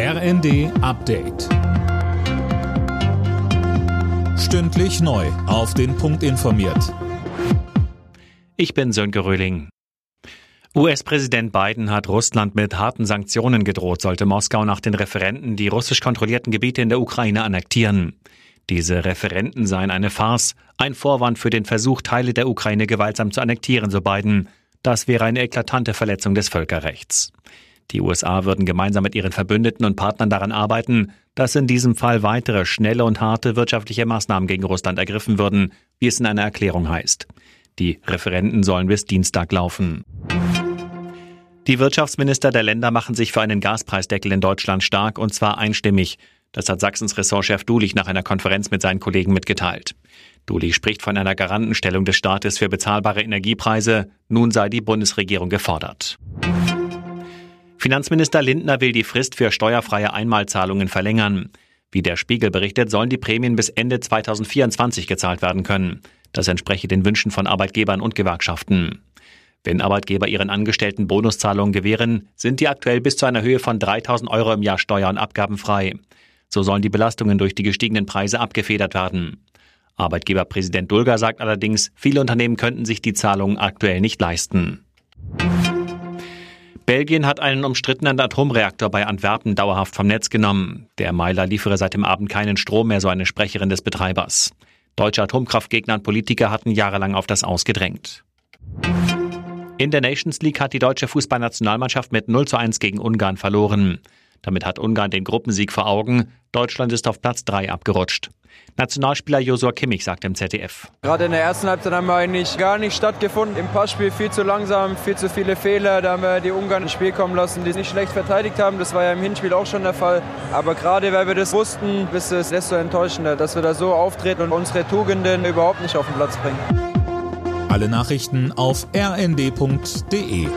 RND Update. Stündlich neu. Auf den Punkt informiert. Ich bin Sönke Röhling. US-Präsident Biden hat Russland mit harten Sanktionen gedroht, sollte Moskau nach den Referenten die russisch kontrollierten Gebiete in der Ukraine annektieren. Diese Referenten seien eine Farce, ein Vorwand für den Versuch, Teile der Ukraine gewaltsam zu annektieren, so Biden. Das wäre eine eklatante Verletzung des Völkerrechts. Die USA würden gemeinsam mit ihren Verbündeten und Partnern daran arbeiten, dass in diesem Fall weitere schnelle und harte wirtschaftliche Maßnahmen gegen Russland ergriffen würden, wie es in einer Erklärung heißt. Die Referenten sollen bis Dienstag laufen. Die Wirtschaftsminister der Länder machen sich für einen Gaspreisdeckel in Deutschland stark und zwar einstimmig. Das hat Sachsens Ressortchef Dulich nach einer Konferenz mit seinen Kollegen mitgeteilt. Dulich spricht von einer Garantenstellung des Staates für bezahlbare Energiepreise. Nun sei die Bundesregierung gefordert. Finanzminister Lindner will die Frist für steuerfreie Einmalzahlungen verlängern. Wie der Spiegel berichtet, sollen die Prämien bis Ende 2024 gezahlt werden können. Das entspreche den Wünschen von Arbeitgebern und Gewerkschaften. Wenn Arbeitgeber ihren Angestellten Bonuszahlungen gewähren, sind die aktuell bis zu einer Höhe von 3000 Euro im Jahr steuer- und abgabenfrei. So sollen die Belastungen durch die gestiegenen Preise abgefedert werden. Arbeitgeberpräsident Dulger sagt allerdings, viele Unternehmen könnten sich die Zahlungen aktuell nicht leisten. Belgien hat einen umstrittenen Atomreaktor bei Antwerpen dauerhaft vom Netz genommen. Der Meiler liefere seit dem Abend keinen Strom mehr, so eine Sprecherin des Betreibers. Deutsche Atomkraftgegner und Politiker hatten jahrelang auf das ausgedrängt. In der Nations League hat die deutsche Fußballnationalmannschaft mit 0 zu 1 gegen Ungarn verloren. Damit hat Ungarn den Gruppensieg vor Augen. Deutschland ist auf Platz 3 abgerutscht. Nationalspieler Josua Kimmich sagt im ZDF. Gerade in der ersten Halbzeit haben wir eigentlich gar nicht stattgefunden. Im Passspiel viel zu langsam, viel zu viele Fehler. Da haben wir die Ungarn ins Spiel kommen lassen, die nicht schlecht verteidigt haben. Das war ja im Hinspiel auch schon der Fall. Aber gerade weil wir das wussten, ist es desto enttäuschender, dass wir da so auftreten und unsere Tugenden überhaupt nicht auf den Platz bringen. Alle Nachrichten auf rnd.de